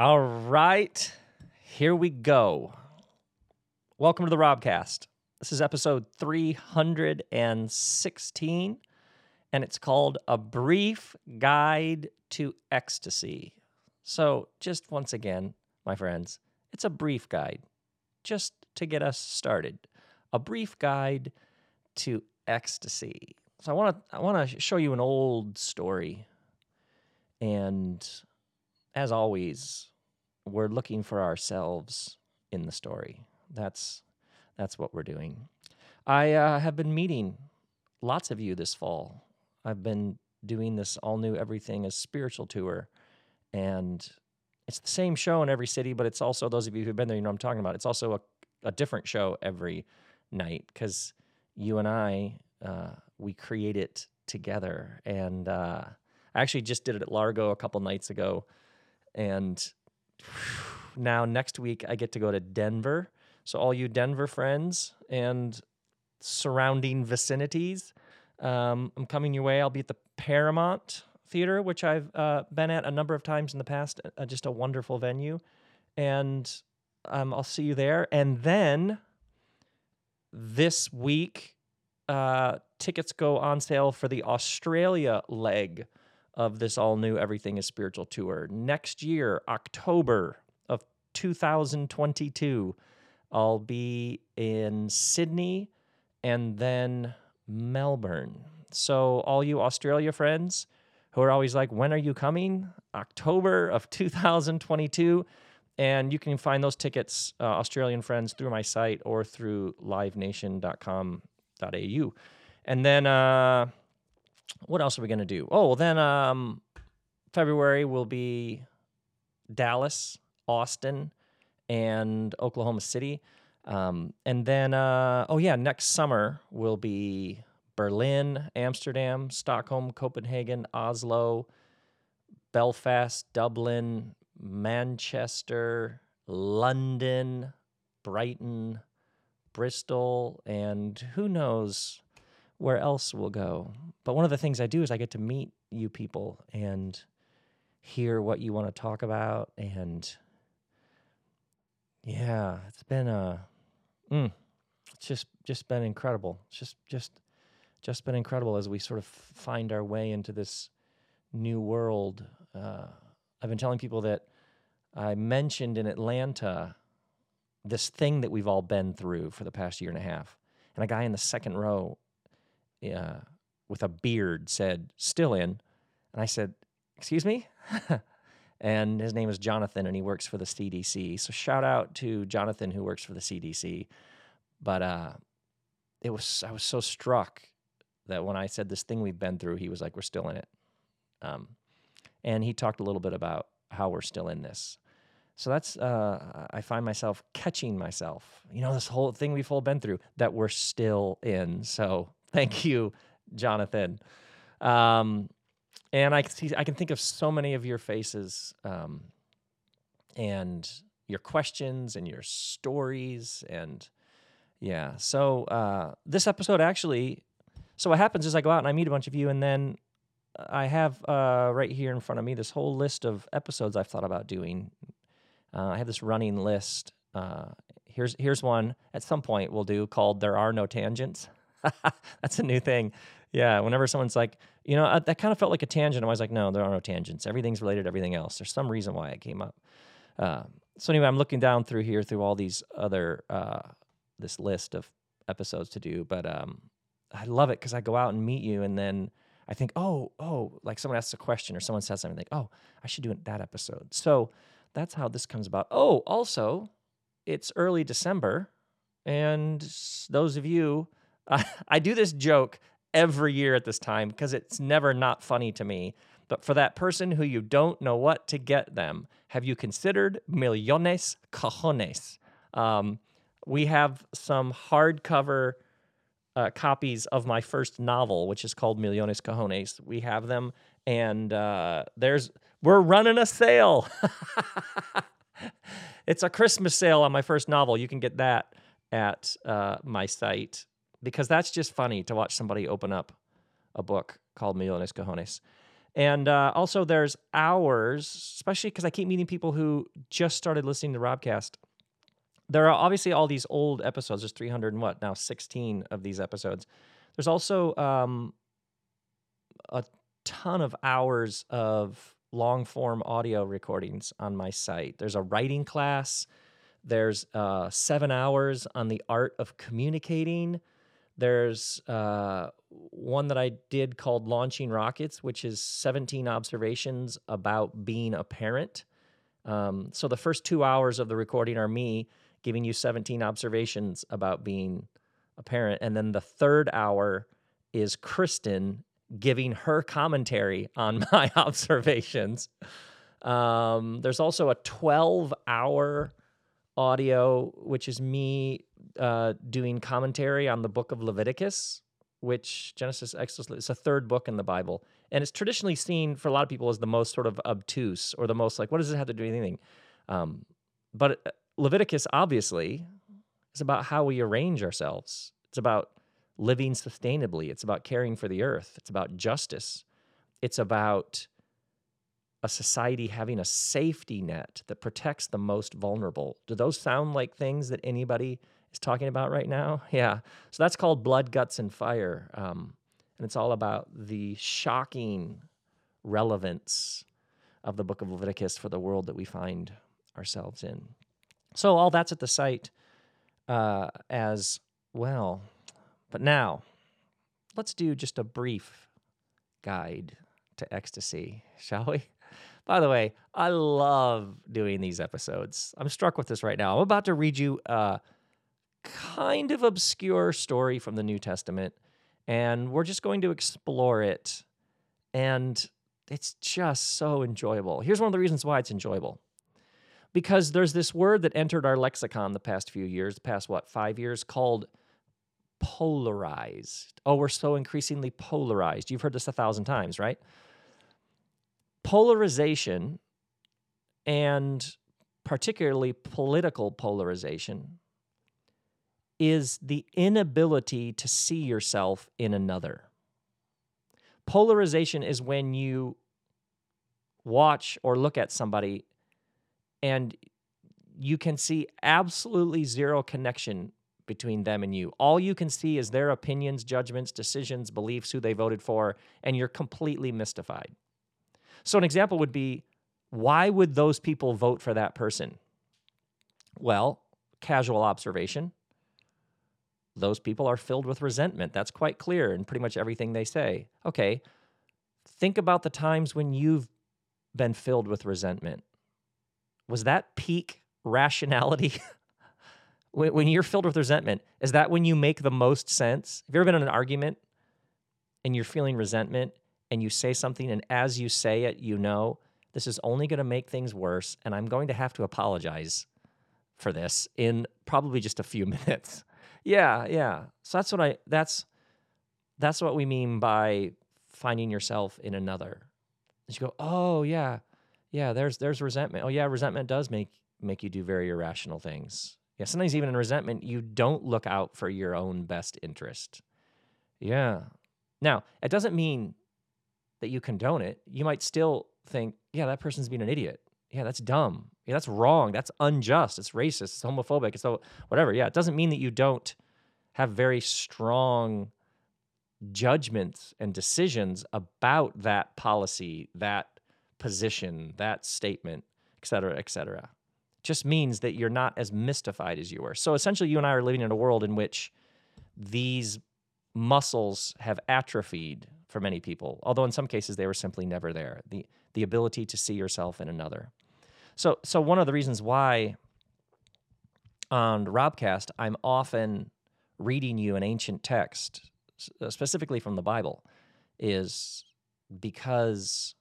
All right, here we go. Welcome to the Robcast. This is episode 316, and it's called A Brief Guide to Ecstasy. So, just once again, my friends, it's a brief guide just to get us started. A brief guide to ecstasy. So I want to I want to show you an old story. And as always, we're looking for ourselves in the story. That's that's what we're doing. I uh, have been meeting lots of you this fall. I've been doing this all new everything as spiritual tour, and it's the same show in every city, but it's also those of you who've been there, you know what I'm talking about. It's also a, a different show every night because you and I uh, we create it together. And uh, I actually just did it at Largo a couple nights ago, and now next week I get to go to Denver. So all you Denver friends and surrounding vicinities, um, I'm coming your way. I'll be at the Paramount Theater, which I've uh, been at a number of times in the past. Uh, just a wonderful venue, and um, I'll see you there. And then this week uh, tickets go on sale for the Australia leg of this all new Everything is Spiritual tour. Next year, October of 2022, I'll be in Sydney and then Melbourne. So, all you Australia friends who are always like, when are you coming? October of 2022. And you can find those tickets, uh, Australian friends, through my site or through livenation.com au. And then uh, what else are we going to do? Oh, well, then um, February will be Dallas, Austin, and Oklahoma City. Um, and then, uh, oh, yeah, next summer will be Berlin, Amsterdam, Stockholm, Copenhagen, Oslo, Belfast, Dublin, Manchester, London, Brighton, Bristol, and who knows where else we'll go. But one of the things I do is I get to meet you people and hear what you want to talk about. And yeah, it's been a, mm, it's just just been incredible. It's just just just been incredible as we sort of find our way into this new world. Uh, I've been telling people that I mentioned in Atlanta this thing that we've all been through for the past year and a half. And a guy in the second row uh, with a beard said, Still in. And I said, Excuse me? and his name is Jonathan, and he works for the CDC. So shout out to Jonathan, who works for the CDC. But uh, it was I was so struck that when I said this thing we've been through, he was like, "We're still in it." Um, and he talked a little bit about how we're still in this. So that's uh, I find myself catching myself. You know, this whole thing we've all been through that we're still in. So thank you, Jonathan. Um, and I can see I can think of so many of your faces, um, and your questions and your stories and yeah. So uh, this episode actually, so what happens is I go out and I meet a bunch of you, and then I have uh, right here in front of me this whole list of episodes I've thought about doing uh, I have this running list. Uh, here's here's one at some point we'll do called "There Are No Tangents." That's a new thing. Yeah, whenever someone's like, you know, I, that kind of felt like a tangent. I was like, no, there are no tangents. Everything's related to everything else. There's some reason why it came up. Uh, so anyway, I'm looking down through here through all these other uh, this list of episodes to do, but um, I love it because I go out and meet you, and then I think, oh, oh, like someone asks a question or someone says something, like, oh, I should do that episode. So that's how this comes about. Oh, also, it's early December. And those of you, I do this joke every year at this time because it's never not funny to me. But for that person who you don't know what to get them, have you considered Millones Cajones? Um, we have some hardcover uh, copies of my first novel, which is called Millones Cajones. We have them, and uh, there's we're running a sale. it's a Christmas sale on my first novel. You can get that at uh, my site because that's just funny to watch somebody open up a book called Millones Cajones. And uh, also, there's hours, especially because I keep meeting people who just started listening to Robcast. There are obviously all these old episodes. There's 300 and what now 16 of these episodes. There's also um, a ton of hours of long form audio recordings on my site. There's a writing class. There's uh, seven hours on the art of communicating. There's uh, one that I did called Launching Rockets, which is 17 observations about being a parent. Um, so the first two hours of the recording are me giving you 17 observations about being a parent. And then the third hour is Kristen giving her commentary on my observations. Um, there's also a 12 hour audio, which is me uh, doing commentary on the book of Leviticus, which Genesis, Exodus, it's a third book in the Bible. And it's traditionally seen for a lot of people as the most sort of obtuse or the most like, what does it have to do with anything? Um, but uh, Leviticus, obviously, is about how we arrange ourselves. It's about living sustainably. It's about caring for the earth. It's about justice. It's about a society having a safety net that protects the most vulnerable. Do those sound like things that anybody is talking about right now? Yeah. So that's called Blood, Guts, and Fire. Um, and it's all about the shocking relevance of the book of Leviticus for the world that we find ourselves in. So all that's at the site uh, as well. But now, let's do just a brief guide to ecstasy, shall we? By the way, I love doing these episodes. I'm struck with this right now. I'm about to read you a kind of obscure story from the New Testament, and we're just going to explore it. And it's just so enjoyable. Here's one of the reasons why it's enjoyable. Because there's this word that entered our lexicon the past few years, the past, what, five years, called polarized. Oh, we're so increasingly polarized. You've heard this a thousand times, right? polarization and particularly political polarization is the inability to see yourself in another. Polarization is when you watch or look at somebody and you can see absolutely zero connection between them and you. All you can see is their opinions, judgments, decisions, beliefs, who they voted for, and you're completely mystified. So, an example would be why would those people vote for that person? Well, casual observation. Those people are filled with resentment. That's quite clear in pretty much everything they say. Okay, think about the times when you've been filled with resentment. Was that peak rationality? when you're filled with resentment, is that when you make the most sense? Have you ever been in an argument and you're feeling resentment and you say something, and as you say it, you know, this is only going to make things worse, and I'm going to have to apologize for this in probably just a few minutes. Yeah, yeah. So that's what I that's that's what we mean by finding yourself in another. And you go, oh yeah, yeah. There's there's resentment. Oh yeah, resentment does make make you do very irrational things. Yeah, sometimes even in resentment, you don't look out for your own best interest. Yeah. Now, it doesn't mean that you condone it, you might still think, yeah, that person's being an idiot. Yeah, that's dumb. That's wrong. That's unjust. It's racist. It's homophobic. It's so whatever. Yeah, it doesn't mean that you don't have very strong judgments and decisions about that policy, that position, that statement, et cetera, et cetera. It just means that you're not as mystified as you were. So essentially, you and I are living in a world in which these muscles have atrophied for many people, although in some cases they were simply never there. The, the ability to see yourself in another. So, so one of the reasons why on Robcast I'm often reading you an ancient text, uh, specifically from the Bible, is because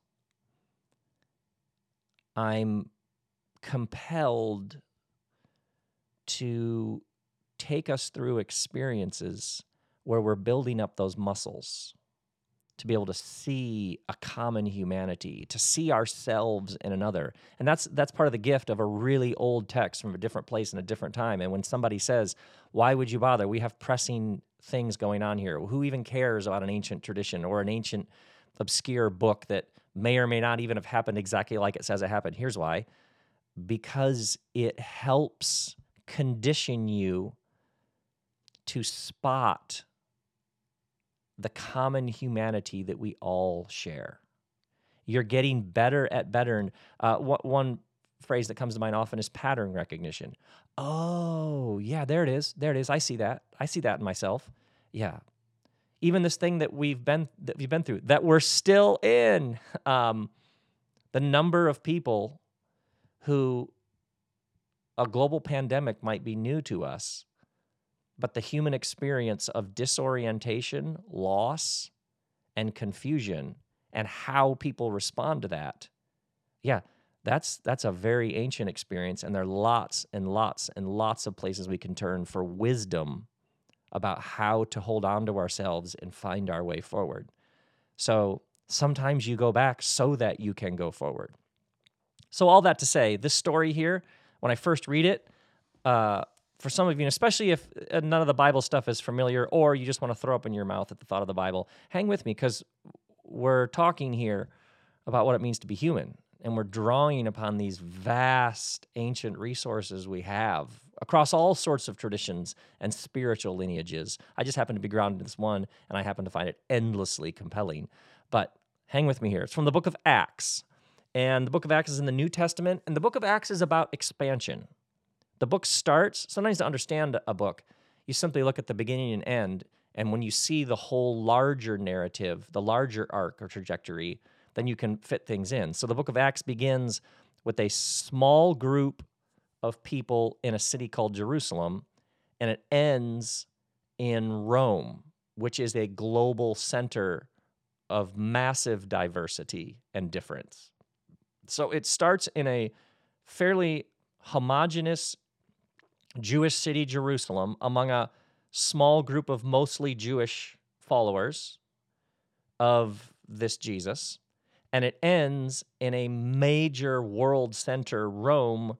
I'm compelled to take us through experiences where we're building up those muscles to be able to see a common humanity, to see ourselves in another. And that's that's part of the gift of a really old text from a different place in a different time. And when somebody says, "Why would you bother? We have pressing things going on here. Who even cares about an ancient tradition or an ancient obscure book that may or may not even have happened exactly like it says it happened. Here's why because it helps condition you to spot the common humanity that we all share. You're getting better at better. Uh, one phrase that comes to mind often is pattern recognition. Oh, yeah, there it is. There it is. I see that. I see that in myself. Yeah. Even this thing that we've been that we've been through, that we're still in. Um, the number of people who a global pandemic might be new to us, but the human experience of disorientation, loss, and confusion, and how people respond to that, yeah, that's that's a very ancient experience, and there are lots and lots and lots of places we can turn for wisdom about how to hold on to ourselves and find our way forward. So sometimes you go back so that you can go forward. So all that to say, this story here, when I first read it, uh, for some of you, especially if uh, none of the Bible stuff is familiar, or you just want to throw up in your mouth at the thought of the Bible, hang with me because we're talking here about what it means to be human, and we're drawing upon these vast ancient resources we have across all sorts of traditions and spiritual lineages. I just happen to be grounded in this one, and I happen to find it endlessly compelling. But hang with me here. It's from the book of Acts. And the book of Acts is in the New Testament, and the book of Acts is about expansion. The book starts, sometimes to understand a book, you simply look at the beginning and end, and when you see the whole larger narrative, the larger arc or trajectory, then you can fit things in. So the book of Acts begins with a small group of people in a city called Jerusalem, and it ends in Rome, which is a global center of massive diversity and difference. So it starts in a fairly homogenous Jewish city, Jerusalem, among a small group of mostly Jewish followers of this Jesus. And it ends in a major world center, Rome,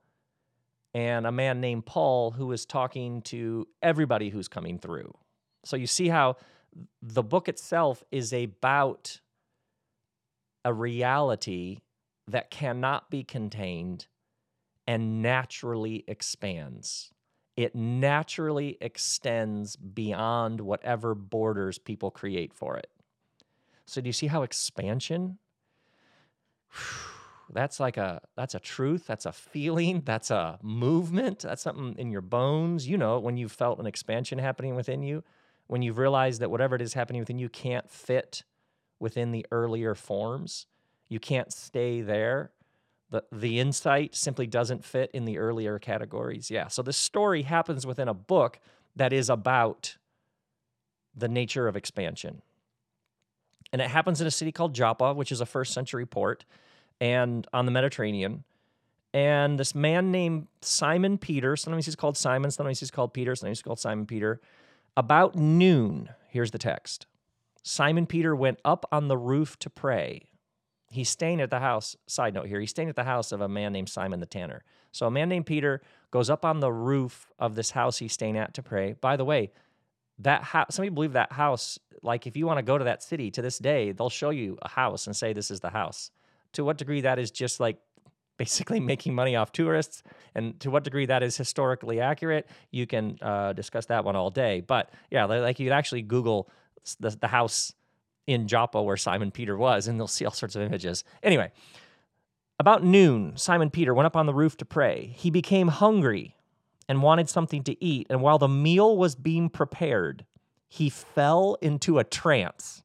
and a man named Paul who is talking to everybody who's coming through. So you see how the book itself is about a reality that cannot be contained and naturally expands. It naturally extends beyond whatever borders people create for it. So do you see how expansion that's like a that's a truth, that's a feeling, that's a movement, that's something in your bones. You know, when you've felt an expansion happening within you, when you've realized that whatever it is happening within you can't fit within the earlier forms you can't stay there. The, the insight simply doesn't fit in the earlier categories. Yeah. So this story happens within a book that is about the nature of expansion. And it happens in a city called Joppa, which is a first century port and on the Mediterranean. And this man named Simon Peter, sometimes he's called Simon, sometimes he's called Peter, sometimes he's called Simon Peter. About noon, here's the text Simon Peter went up on the roof to pray he's staying at the house. Side note here, he's staying at the house of a man named Simon the Tanner. So a man named Peter goes up on the roof of this house he's staying at to pray. By the way, that house, some people believe that house, like if you want to go to that city to this day, they'll show you a house and say this is the house. To what degree that is just like basically making money off tourists, and to what degree that is historically accurate, you can uh, discuss that one all day. But yeah, like you could actually Google the, the house in Joppa where Simon Peter was, and they'll see all sorts of images. Anyway, about noon, Simon Peter went up on the roof to pray. He became hungry and wanted something to eat, and while the meal was being prepared, he fell into a trance.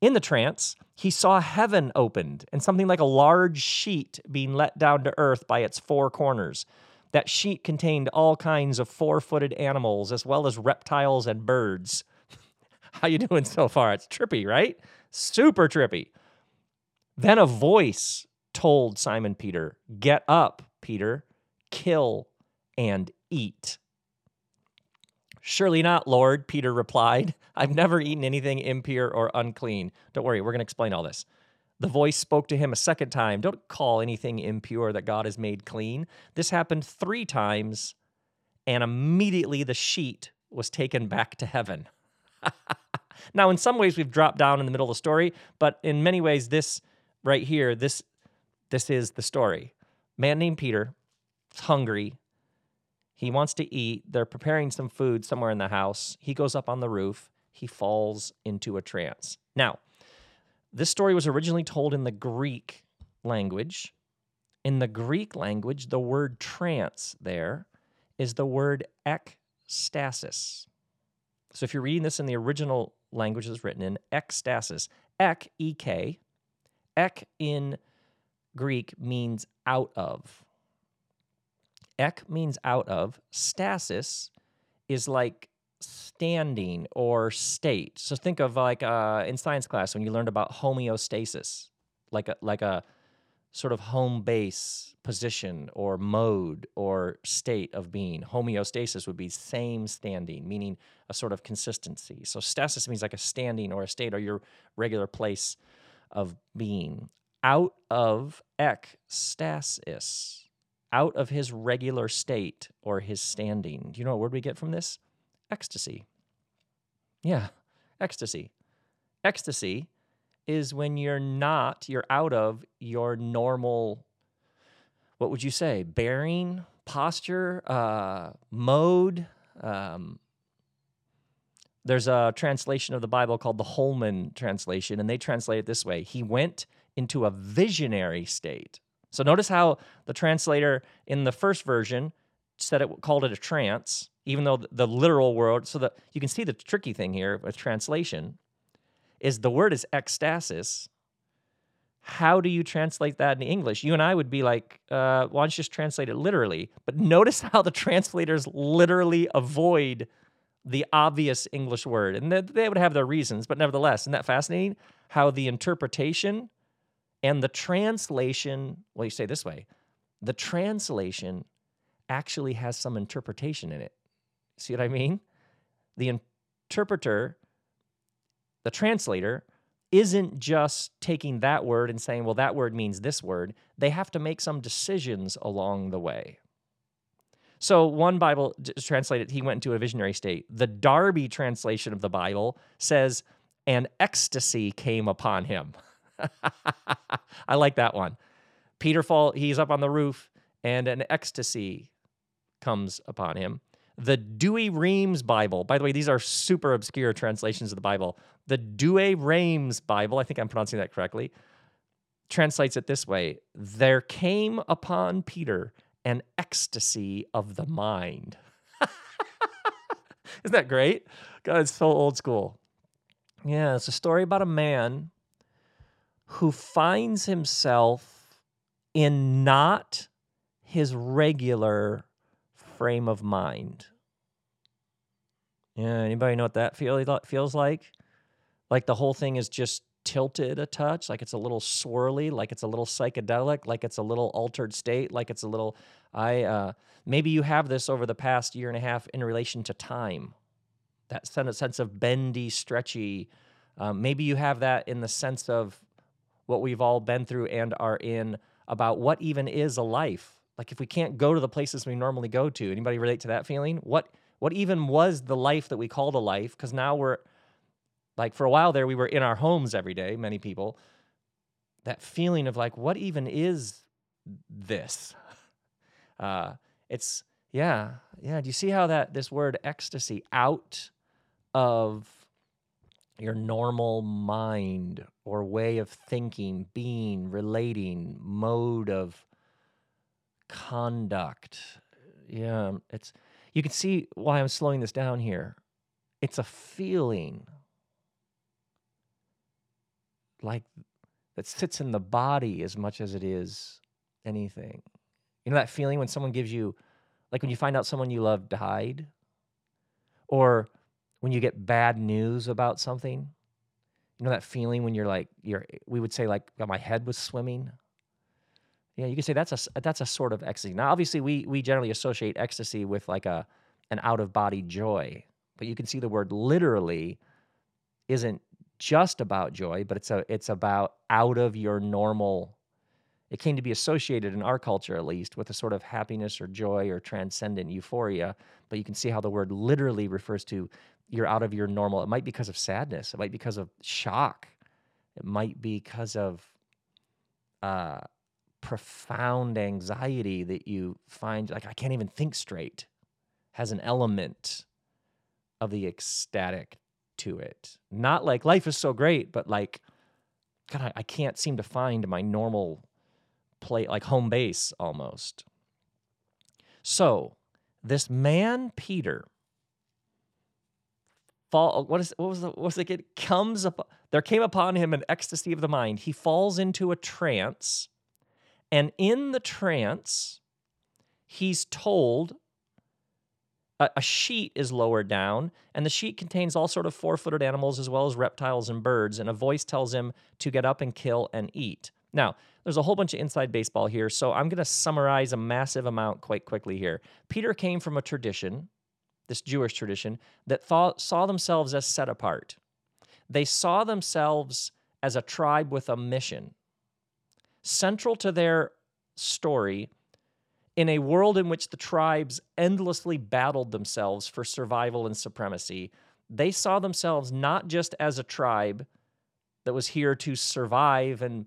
In the trance, he saw heaven opened and something like a large sheet being let down to earth by its four corners. That sheet contained all kinds of four footed animals, as well as reptiles and birds. How you doing so far? It's trippy, right? Super trippy. Then a voice told Simon Peter, Get up, Peter, kill and eat. Surely not, Lord, Peter replied. I've never eaten anything impure or unclean. Don't worry, we're going to explain all this. The voice spoke to him a second time. Don't call anything impure that God has made clean. This happened three times, and immediately the sheet was taken back to heaven. now, in some ways, we've dropped down in the middle of the story, but in many ways, this right here, this this is the story. Man named Peter is hungry. He wants to eat. They're preparing some food somewhere in the house. He goes up on the roof. He falls into a trance. Now, this story was originally told in the Greek language. In the Greek language, the word trance there is the word ekstasis. So if you're reading this in the original language it's written in, ekstasis, ek, ek, ek in Greek means out of. Ek means out of. Stasis is like standing or state. So think of like uh, in science class when you learned about homeostasis, like a like a sort of home base position or mode or state of being. Homeostasis would be same standing, meaning a sort of consistency. So stasis means like a standing or a state or your regular place of being. Out of ekstasis, out of his regular state or his standing. Do you know what word we get from this? Ecstasy. Yeah, ecstasy. Ecstasy is when you're not, you're out of your normal, what would you say, bearing, posture, uh, mode. Um, there's a translation of the Bible called the Holman translation, and they translate it this way He went into a visionary state. So notice how the translator in the first version said it called it a trance, even though the literal word. So that you can see the tricky thing here with translation is the word is ekstasis. How do you translate that in English? You and I would be like, uh, why don't you just translate it literally? But notice how the translators literally avoid the obvious English word. And they would have their reasons, but nevertheless, isn't that fascinating? How the interpretation and the translation, well, you say this way the translation actually has some interpretation in it. See what I mean? The interpreter the translator isn't just taking that word and saying, well, that word means this word. They have to make some decisions along the way. So one Bible translated, he went into a visionary state. The Darby translation of the Bible says, an ecstasy came upon him. I like that one. Peter fall, he's up on the roof, and an ecstasy comes upon him. The Douay-Rheims Bible, by the way, these are super obscure translations of the Bible. The Douay-Rheims Bible, I think I'm pronouncing that correctly, translates it this way There came upon Peter an ecstasy of the mind. Isn't that great? God, it's so old school. Yeah, it's a story about a man who finds himself in not his regular frame of mind. Yeah, anybody know what that feel, feels like? Like the whole thing is just tilted a touch, like it's a little swirly, like it's a little psychedelic, like it's a little altered state, like it's a little. I uh, maybe you have this over the past year and a half in relation to time, that sense of bendy, stretchy. Um, maybe you have that in the sense of what we've all been through and are in about what even is a life like if we can't go to the places we normally go to, anybody relate to that feeling? What what even was the life that we called a life? Because now we're like for a while there we were in our homes every day, many people. That feeling of like, what even is this? Uh, it's yeah, yeah. Do you see how that this word ecstasy out of your normal mind or way of thinking, being, relating, mode of conduct. Yeah, it's you can see why I'm slowing this down here. It's a feeling like that sits in the body as much as it is anything. You know that feeling when someone gives you like when you find out someone you love died or when you get bad news about something. You know that feeling when you're like you're we would say like my head was swimming yeah, you could say that's a that's a sort of ecstasy. Now, obviously, we we generally associate ecstasy with like a an out of body joy, but you can see the word literally isn't just about joy, but it's a it's about out of your normal. It came to be associated in our culture, at least, with a sort of happiness or joy or transcendent euphoria. But you can see how the word literally refers to you're out of your normal. It might be because of sadness. It might be because of shock. It might be because of uh, profound anxiety that you find like I can't even think straight. Has an element of the ecstatic to it. Not like life is so great, but like, God, I, I can't seem to find my normal play, like home base almost. So, this man, Peter, fall, what, is, what was the, what was it? It comes up, there came upon him an ecstasy of the mind. He falls into a trance, and in the trance, he's told a, a sheet is lowered down, and the sheet contains all sort of four-footed animals as well as reptiles and birds. And a voice tells him to get up and kill and eat. Now, there's a whole bunch of inside baseball here, so I'm going to summarize a massive amount quite quickly here. Peter came from a tradition, this Jewish tradition, that saw themselves as set apart. They saw themselves as a tribe with a mission. Central to their story in a world in which the tribes endlessly battled themselves for survival and supremacy, they saw themselves not just as a tribe that was here to survive and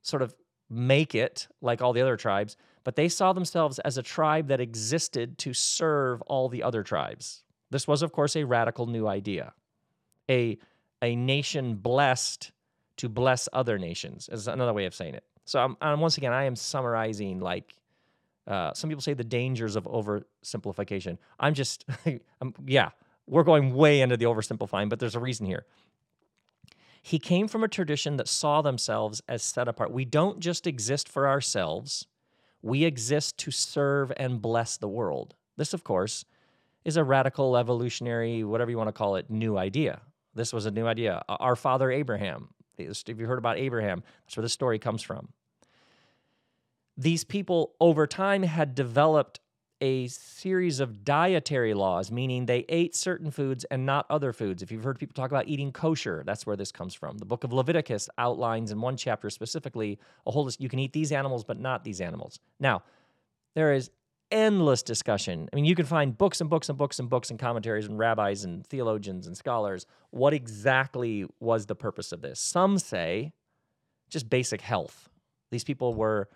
sort of make it like all the other tribes, but they saw themselves as a tribe that existed to serve all the other tribes. This was, of course, a radical new idea. A, a nation blessed to bless other nations is another way of saying it. So, I'm, I'm once again, I am summarizing like uh, some people say the dangers of oversimplification. I'm just, I'm, yeah, we're going way into the oversimplifying, but there's a reason here. He came from a tradition that saw themselves as set apart. We don't just exist for ourselves, we exist to serve and bless the world. This, of course, is a radical evolutionary, whatever you want to call it, new idea. This was a new idea. Our father Abraham, if you heard about Abraham, that's where the story comes from these people over time had developed a series of dietary laws, meaning they ate certain foods and not other foods. If you've heard people talk about eating kosher, that's where this comes from. The book of Leviticus outlines in one chapter specifically a whole list. You can eat these animals, but not these animals. Now, there is endless discussion. I mean, you can find books and books and books and books and commentaries and rabbis and theologians and scholars. What exactly was the purpose of this? Some say just basic health. These people were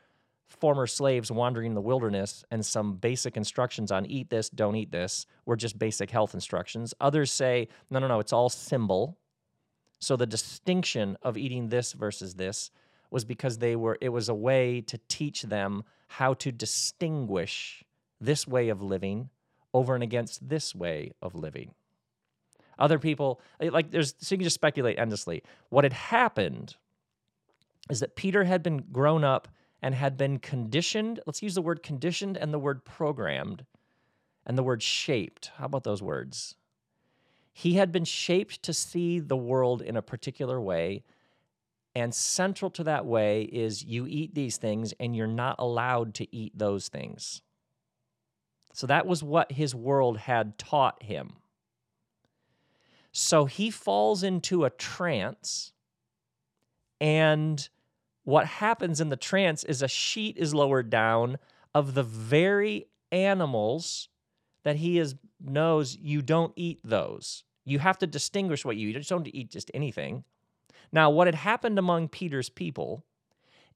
former slaves wandering in the wilderness and some basic instructions on eat this, don't eat this were just basic health instructions. Others say, no, no, no, it's all symbol. So the distinction of eating this versus this was because they were it was a way to teach them how to distinguish this way of living over and against this way of living. Other people eh, like there's so you can just speculate endlessly. What had happened is that Peter had been grown up and had been conditioned. Let's use the word conditioned and the word programmed and the word shaped. How about those words? He had been shaped to see the world in a particular way. And central to that way is you eat these things and you're not allowed to eat those things. So that was what his world had taught him. So he falls into a trance and what happens in the trance is a sheet is lowered down of the very animals that he is knows you don't eat those. You have to distinguish what you eat. You just don't eat just anything. Now, what had happened among Peter's people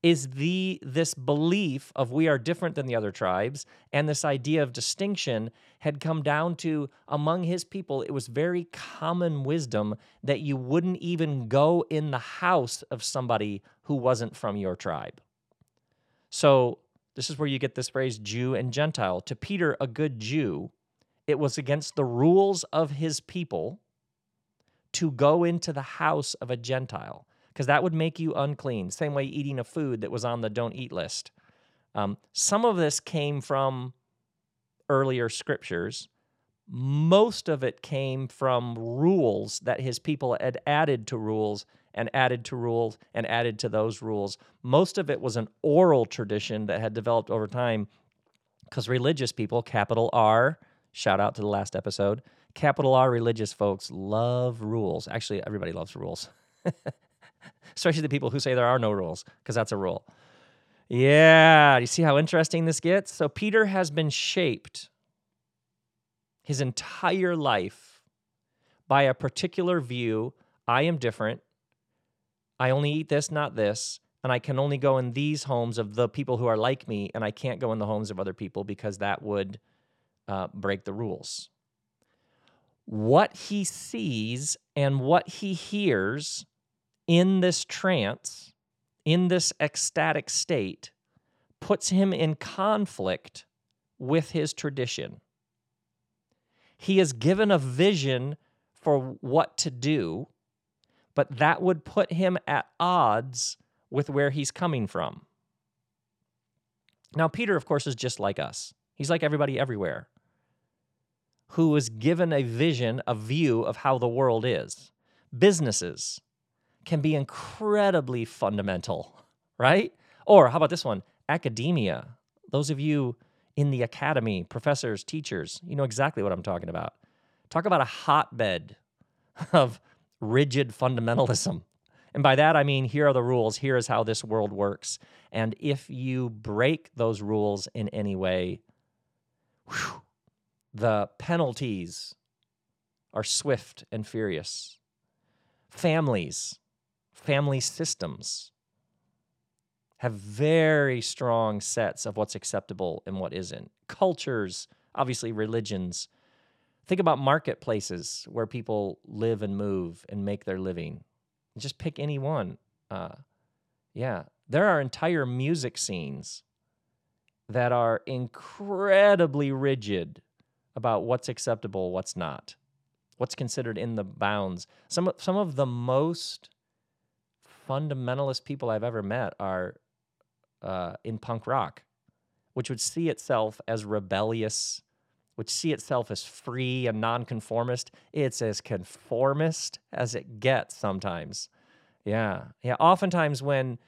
is the this belief of we are different than the other tribes and this idea of distinction had come down to among his people it was very common wisdom that you wouldn't even go in the house of somebody who wasn't from your tribe. So this is where you get this phrase jew and gentile. To peter a good jew it was against the rules of his people to go into the house of a gentile because that would make you unclean. Same way eating a food that was on the don't eat list. Um, some of this came from earlier scriptures. Most of it came from rules that his people had added to rules and added to rules and added to those rules. Most of it was an oral tradition that had developed over time because religious people, capital R, shout out to the last episode, capital R religious folks love rules. Actually, everybody loves rules. especially the people who say there are no rules, because that's a rule. Yeah, you see how interesting this gets? So Peter has been shaped his entire life by a particular view. I am different. I only eat this, not this. And I can only go in these homes of the people who are like me, and I can't go in the homes of other people because that would uh, break the rules. What he sees and what he hears in this trance, in this ecstatic state, puts him in conflict with his tradition. He is given a vision for what to do, but that would put him at odds with where he's coming from. Now, Peter, of course, is just like us. He's like everybody everywhere who was given a vision, a view of how the world is. Businesses can be incredibly fundamental, right? Or how about this one? Academia. Those of you in the academy, professors, teachers, you know exactly what I'm talking about. Talk about a hotbed of rigid fundamentalism. And by that, I mean, here are the rules. Here is how this world works. And if you break those rules in any way, whew, the penalties are swift and furious. Families, family systems have very strong sets of what's acceptable and what isn't. Cultures, obviously, religions. Think about marketplaces where people live and move and make their living just pick any one. Uh, yeah, there are entire music scenes that are incredibly rigid about what's acceptable, what's not, what's considered in the bounds. Some some of the most fundamentalist people I've ever met are uh, in punk rock, which would see itself as rebellious, which see itself as free and nonconformist. It's as conformist as it gets sometimes. Yeah. Yeah. Oftentimes, when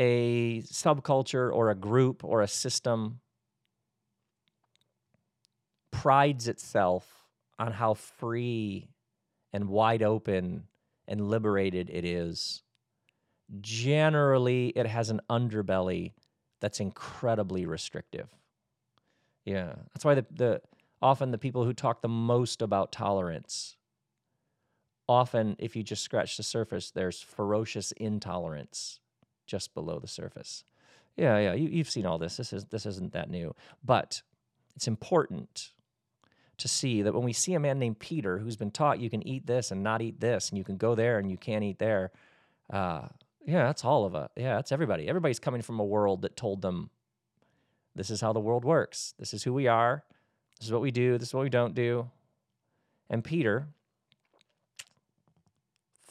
a subculture or a group or a system prides itself on how free and wide open and liberated it is, generally it has an underbelly that's incredibly restrictive. Yeah. That's why the, the often the people who talk the most about tolerance often if you just scratch the surface there's ferocious intolerance just below the surface. Yeah, yeah, you, you've seen all this. This is this isn't that new, but it's important to see that when we see a man named Peter who's been taught you can eat this and not eat this, and you can go there and you can't eat there. Uh, yeah, that's all of us. Yeah, that's everybody. Everybody's coming from a world that told them this is how the world works. This is who we are. This is what we do. This is what we don't do. And Peter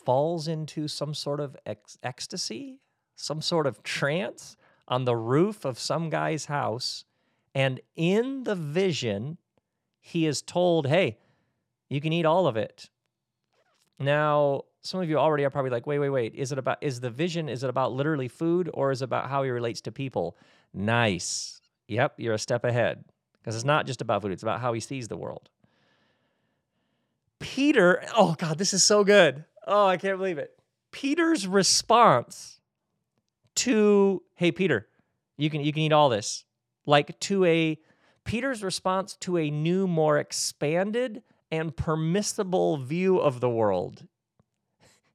falls into some sort of ec- ecstasy, some sort of trance on the roof of some guy's house. And in the vision, he is told, hey, you can eat all of it. Now, some of you already are probably like, wait, wait, wait. Is it about, is the vision, is it about literally food or is it about how he relates to people? Nice. Yep, you're a step ahead because it's not just about food, it's about how he sees the world. Peter, oh God, this is so good. Oh, I can't believe it. Peter's response to, hey, Peter, you can you can eat all this. Like to a Peter's response to a new, more expanded and permissible view of the world.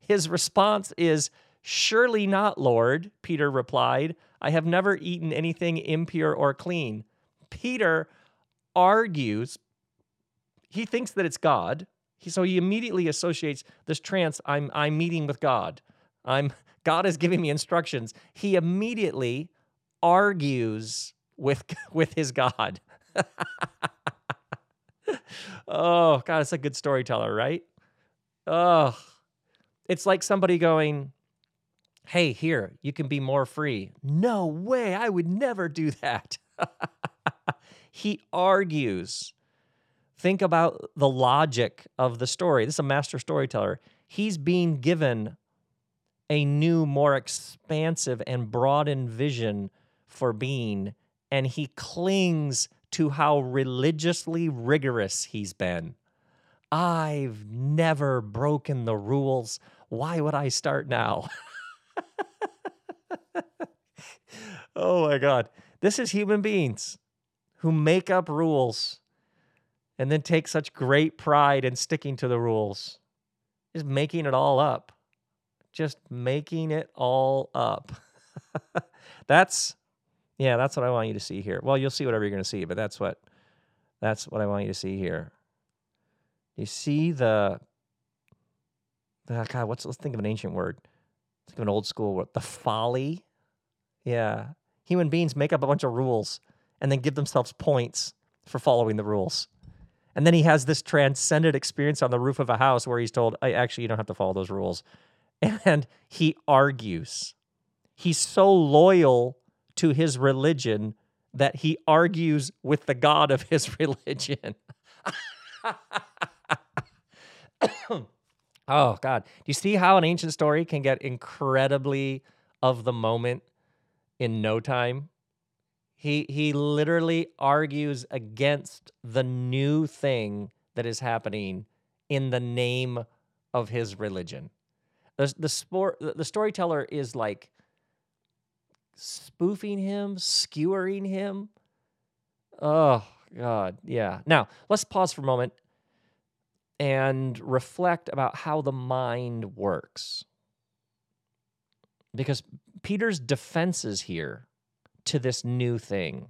His response is, Surely not, Lord, Peter replied. I have never eaten anything impure or clean. Peter argues, he thinks that it's God. He, so he immediately associates this trance, I'm, I'm meeting with God. I'm, God is giving me instructions. He immediately argues with, with his God. Oh, God, it's a good storyteller, right? Oh, it's like somebody going, hey, here, you can be more free. No way, I would never do that. he argues. Think about the logic of the story. This is a master storyteller. He's being given a new, more expansive and broadened vision for being, and he clings to how religiously rigorous he's been. I've never broken the rules. Why would I start now? oh my God. This is human beings who make up rules and then take such great pride in sticking to the rules. Just making it all up. Just making it all up. that's yeah, that's what I want you to see here. Well, you'll see whatever you're going to see, but that's what that's what I want you to see here. You see the the God, what's let's think of an ancient word. Think of an old school word. The folly. Yeah. Human beings make up a bunch of rules and then give themselves points for following the rules. And then he has this transcendent experience on the roof of a house where he's told, I actually you don't have to follow those rules. And he argues. He's so loyal to his religion that he argues with the God of his religion. oh, God. Do you see how an ancient story can get incredibly of the moment in no time? He, he literally argues against the new thing that is happening in the name of his religion. The, the, sport, the storyteller is like spoofing him, skewering him. Oh, God. Yeah. Now, let's pause for a moment and reflect about how the mind works. Because Peter's defenses here to this new thing,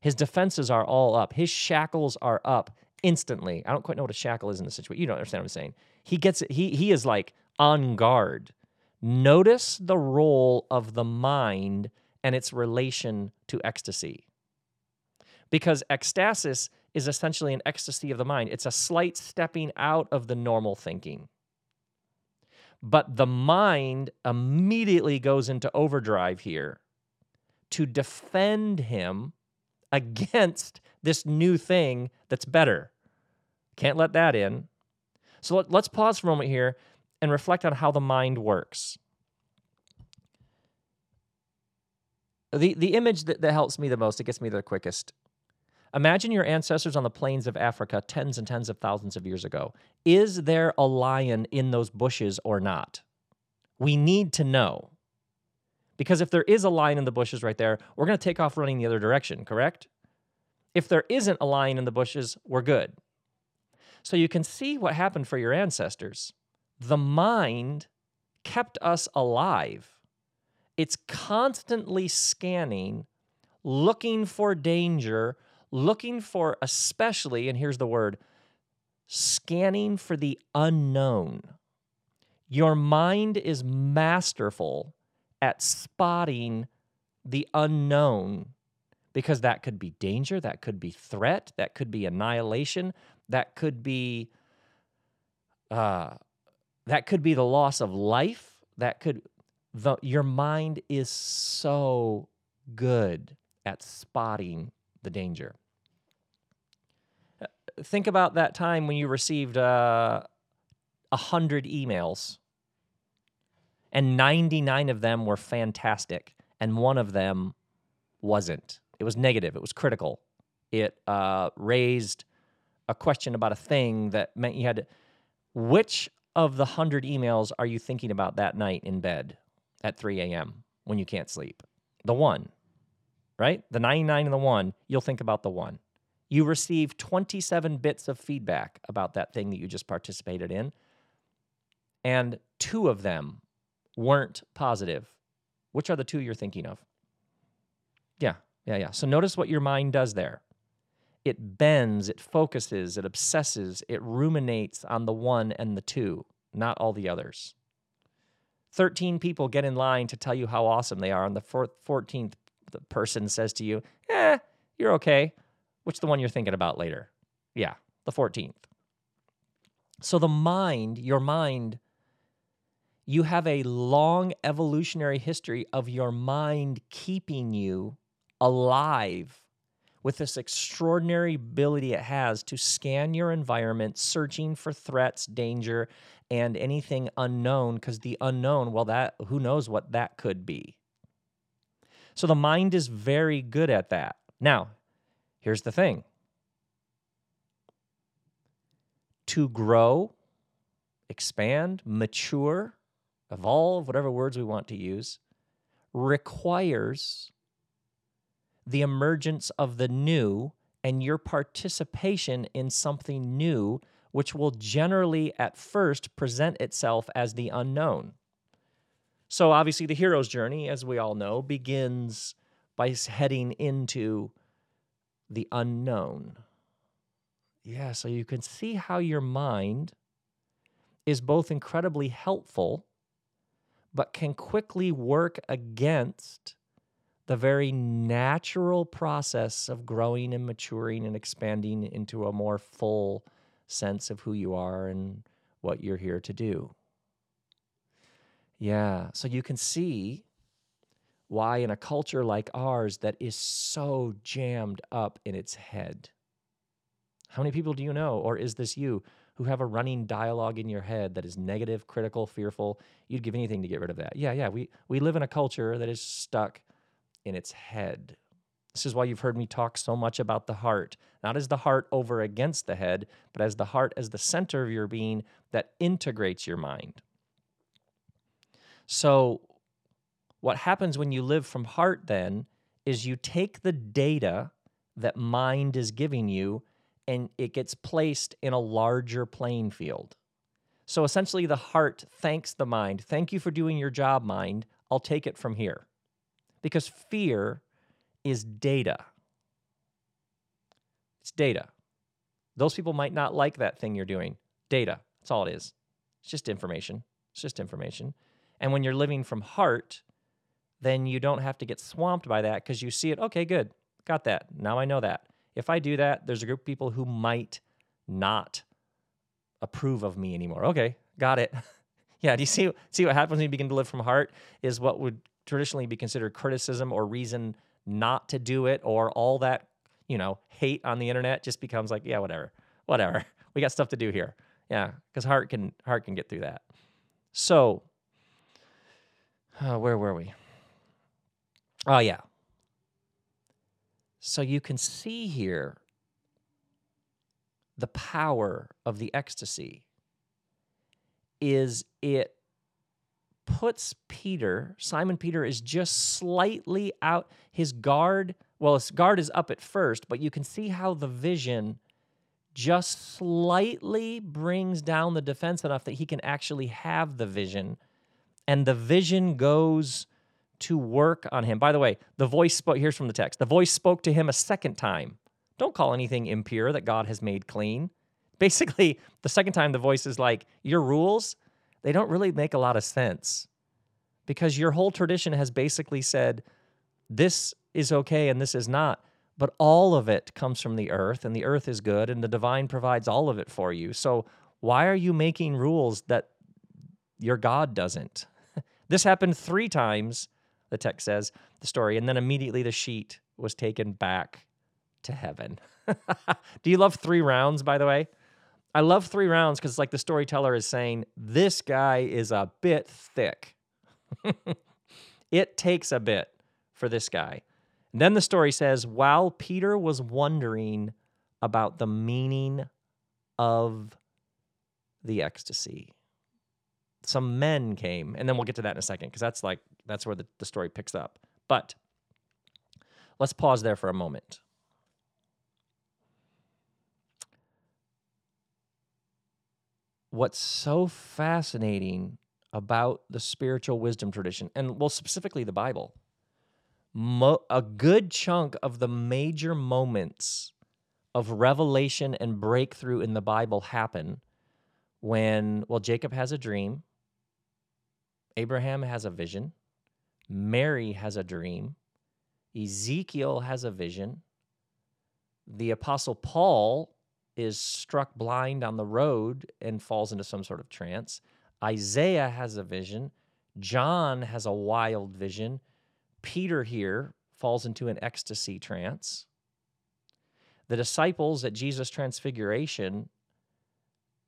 his defenses are all up. His shackles are up instantly. I don't quite know what a shackle is in this situation. You don't understand what I'm saying. He gets it. He, he is like on guard Notice the role of the mind and its relation to ecstasy. Because ekstasis is essentially an ecstasy of the mind, it's a slight stepping out of the normal thinking. But the mind immediately goes into overdrive here to defend him against this new thing that's better. Can't let that in. So let, us pause for a moment here and reflect on how the mind works. The, the image that, that helps me the most, it gets me the quickest. Imagine your ancestors on the plains of Africa tens and tens of thousands of years ago. Is there a lion in those bushes or not? We need to know. Because if there is a lion in the bushes right there, we're going to take off running the other direction, correct? If there isn't a lion in the bushes, we're good. So you can see what happened for your ancestors the mind kept us alive. It's constantly scanning, looking for danger, looking for, especially, and here's the word, scanning for the unknown. Your mind is masterful at spotting the unknown because that could be danger, that could be threat, that could be annihilation, that could be uh, that could be the loss of life. That could the your mind is so good at spotting the danger. Uh, think about that time when you received uh, a uh, hundred emails, and ninety nine of them were fantastic, and one of them wasn't. It was negative. It was critical. It uh, raised a question about a thing that meant you had to. Which of the 100 emails are you thinking about that night in bed at 3 a.m. when you can't sleep? The one, right? The 99 and the one, you'll think about the one. You receive 27 bits of feedback about that thing that you just participated in, and two of them weren't positive. Which are the two you're thinking of? Yeah, yeah, yeah. So notice what your mind does there it bends, it focuses, it obsesses, it ruminates on the one and the two, not all the others. 13 people get in line to tell you how awesome they are, and the 14th person says to you, eh, you're okay. Which the one you're thinking about later? Yeah, the 14th. So the mind, your mind, you have a long evolutionary history of your mind keeping you alive with this extraordinary ability it has to scan your environment, searching for threats, danger, and anything unknown, because the unknown, well, that who knows what that could be. So the mind is very good at that. Now, here's the thing to grow, expand, mature, evolve, whatever words we want to use, requires the emergence of the new and your participation in something new, which will generally at first present itself as the unknown. So, obviously, the hero's journey, as we all know, begins by heading into the unknown. Yeah, so you can see how your mind is both incredibly helpful, but can quickly work against the very natural process of growing and maturing and expanding into a more full sense of who you are and what you're here to do. Yeah, so you can see why in a culture like ours that is so jammed up in its head. How many people do you know, or is this you, who have a running dialogue in your head that is negative, critical, fearful? You'd give anything to get rid of that. Yeah, yeah, we, we live in a culture that is stuck in its head. This is why you've heard me talk so much about the heart, not as the heart over against the head, but as the heart as the center of your being that integrates your mind. So, what happens when you live from heart then is you take the data that mind is giving you and it gets placed in a larger playing field. So essentially, the heart thanks the mind. Thank you for doing your job, mind. I'll take it from here. Because fear is data. It's data. Those people might not like that thing you're doing. Data. That's all it is. It's just information. It's just information. And when you're living from heart, then you don't have to get swamped by that because you see it. Okay, good. Got that. Now I know that. If I do that, there's a group of people who might not approve of me anymore. Okay, got it. yeah, do you see see what happens when you begin to live from heart is what would traditionally be considered criticism or reason not to do it or all that, you know, hate on the internet just becomes like, yeah, whatever. Whatever. We got stuff to do here. Yeah, cuz heart can heart can get through that. So, uh, where were we? Oh, yeah. So you can see here the power of the ecstasy is it puts Peter, Simon Peter is just slightly out his guard, well his guard is up at first, but you can see how the vision just slightly brings down the defense enough that he can actually have the vision and the vision goes to work on him. By the way, the voice spoke, here's from the text the voice spoke to him a second time. Don't call anything impure that God has made clean. Basically, the second time the voice is like, Your rules, they don't really make a lot of sense because your whole tradition has basically said, This is okay and this is not. But all of it comes from the earth, and the earth is good, and the divine provides all of it for you. So, why are you making rules that your God doesn't? This happened three times, the text says, the story, and then immediately the sheet was taken back to heaven. Do you love three rounds, by the way? I love three rounds because, like, the storyteller is saying, this guy is a bit thick. it takes a bit for this guy. And then the story says, while Peter was wondering about the meaning of the ecstasy some men came, and then we'll get to that in a second because that's like that's where the, the story picks up. But let's pause there for a moment. What's so fascinating about the spiritual wisdom tradition, and well, specifically the Bible, mo- a good chunk of the major moments of revelation and breakthrough in the Bible happen when, well, Jacob has a dream Abraham has a vision. Mary has a dream. Ezekiel has a vision. The Apostle Paul is struck blind on the road and falls into some sort of trance. Isaiah has a vision. John has a wild vision. Peter here falls into an ecstasy trance. The disciples at Jesus' transfiguration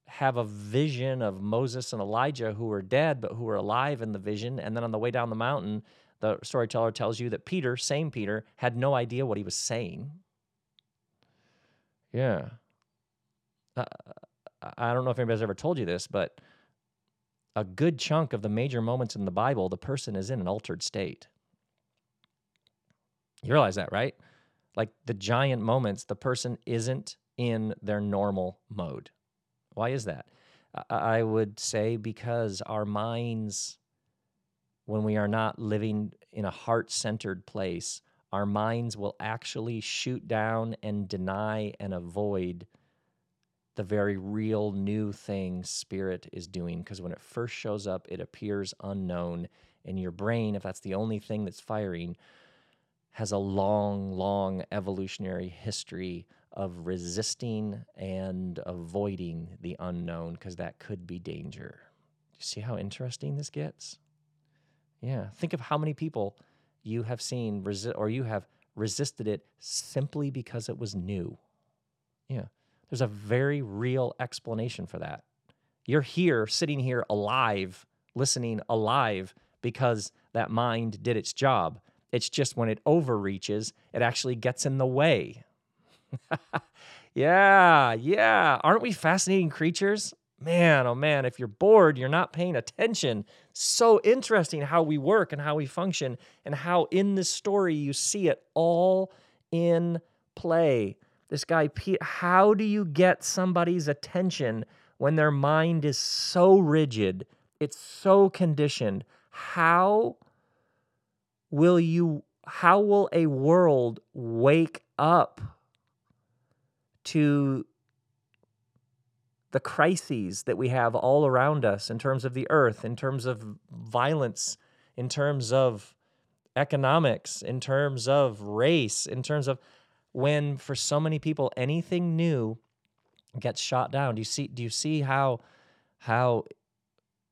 have a vision of Moses and Elijah who were dead but who were alive in the vision. And then on the way down the mountain, the storyteller tells you that Peter, same Peter, had no idea what he was saying. Yeah. Uh, I don't know if anybody's ever told you this, but a good chunk of the major moments in the Bible, the person is in an altered state. You realize that, right? like the giant moments, the person isn't in their normal mode. Why is that? I would say because our minds, when we are not living in a heart centered place, our minds will actually shoot down and deny and avoid the very real new thing spirit is doing. Because when it first shows up, it appears unknown. And your brain, if that's the only thing that's firing, has a long, long evolutionary history of resisting and avoiding the unknown because that could be danger. You see how interesting this gets? Yeah. Think of how many people you have seen resi- or you have resisted it simply because it was new. Yeah. There's a very real explanation for that. You're here, sitting here alive, listening alive because that mind did its job. It's just when it overreaches, it actually gets in the way. yeah, yeah. Aren't we fascinating creatures? Man, oh man, if you're bored, you're not paying attention. So interesting how we work and how we function, and how in this story you see it all in play. This guy, Pete, how do you get somebody's attention when their mind is so rigid? It's so conditioned. How will you how will a world wake up to the crises that we have all around us in terms of the earth, in terms of violence, in terms of economics, in terms of race, in terms of when for so many people anything new gets shot down. Do you see do you see how how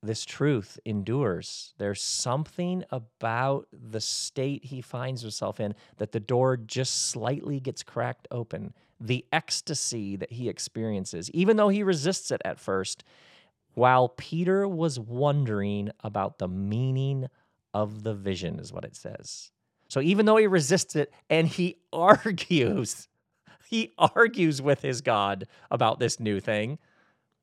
this truth endures. There's something about the state he finds himself in that the door just slightly gets cracked open. The ecstasy that he experiences, even though he resists it at first, while Peter was wondering about the meaning of the vision, is what it says. So even though he resists it and he argues, he argues with his God about this new thing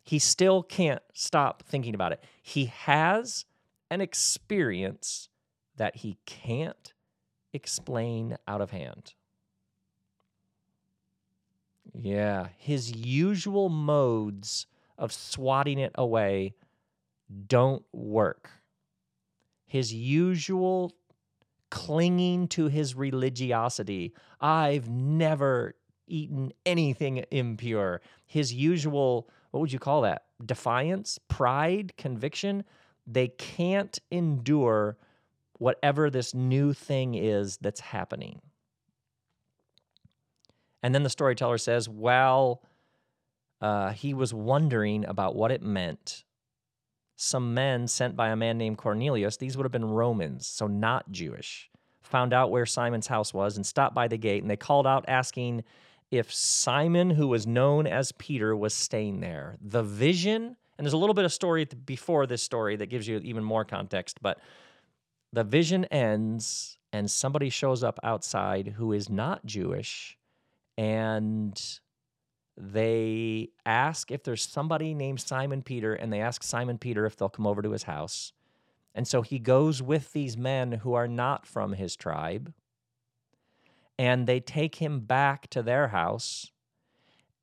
he still can't stop thinking about it. He has an experience that he can't explain out of hand. Yeah, his usual modes of swatting it away don't work. His usual clinging to his religiosity. I've never eaten anything impure. His usual what would you call that? Defiance, pride, conviction. They can't endure whatever this new thing is that's happening. And then the storyteller says, well, uh, he was wondering about what it meant. Some men sent by a man named Cornelius, these would have been Romans, so not Jewish, found out where Simon's house was and stopped by the gate. And they called out asking if Simon, who was known as Peter, was staying there. The vision, and there's a little bit of story before this story that gives you even more context, but the vision ends and somebody shows up outside who is not Jewish and they ask if there's somebody named Simon Peter and they ask Simon Peter if they'll come over to his house. And so he goes with these men who are not from his tribe and they take him back to their house.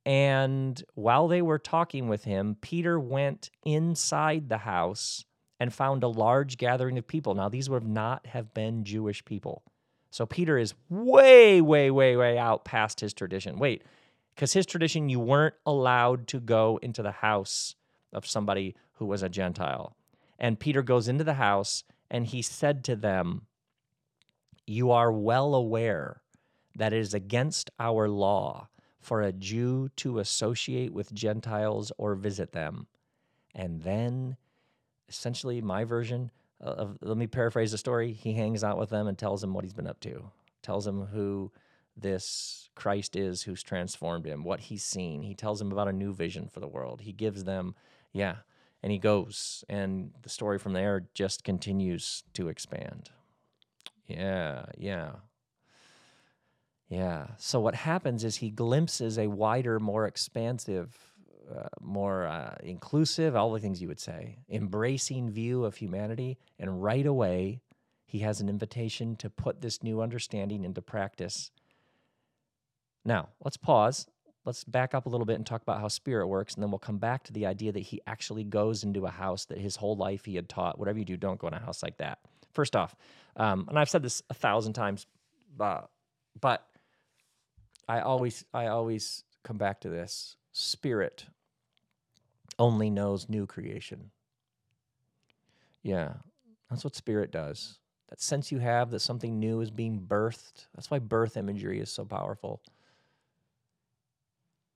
And while they were talking with him, Peter went inside the house and found a large gathering of people. Now, these would not have been Jewish people. So Peter is way, way, way, way out past his tradition. Wait, because his tradition, you weren't allowed to go into the house of somebody who was a Gentile. And Peter goes into the house and he said to them, You are well aware that it is against our law for a Jew to associate with Gentiles or visit them. And then, essentially, my version of, let me paraphrase the story. He hangs out with them and tells them what he's been up to, tells them who this Christ is who's transformed him, what he's seen. He tells him about a new vision for the world. He gives them, yeah, and he goes. And the story from there just continues to expand. Yeah, yeah. Yeah. So what happens is he glimpses a wider, more expansive, uh, more uh, inclusive, all the things you would say, embracing view of humanity. And right away, he has an invitation to put this new understanding into practice. Now, let's pause. Let's back up a little bit and talk about how spirit works, and then we'll come back to the idea that he actually goes into a house that his whole life he had taught whatever you do, don't go in a house like that. First off, um, and I've said this a thousand times, uh, but I always, I always come back to this: spirit only knows new creation. Yeah, that's what spirit does. That sense you have that something new is being birthed. That's why birth imagery is so powerful.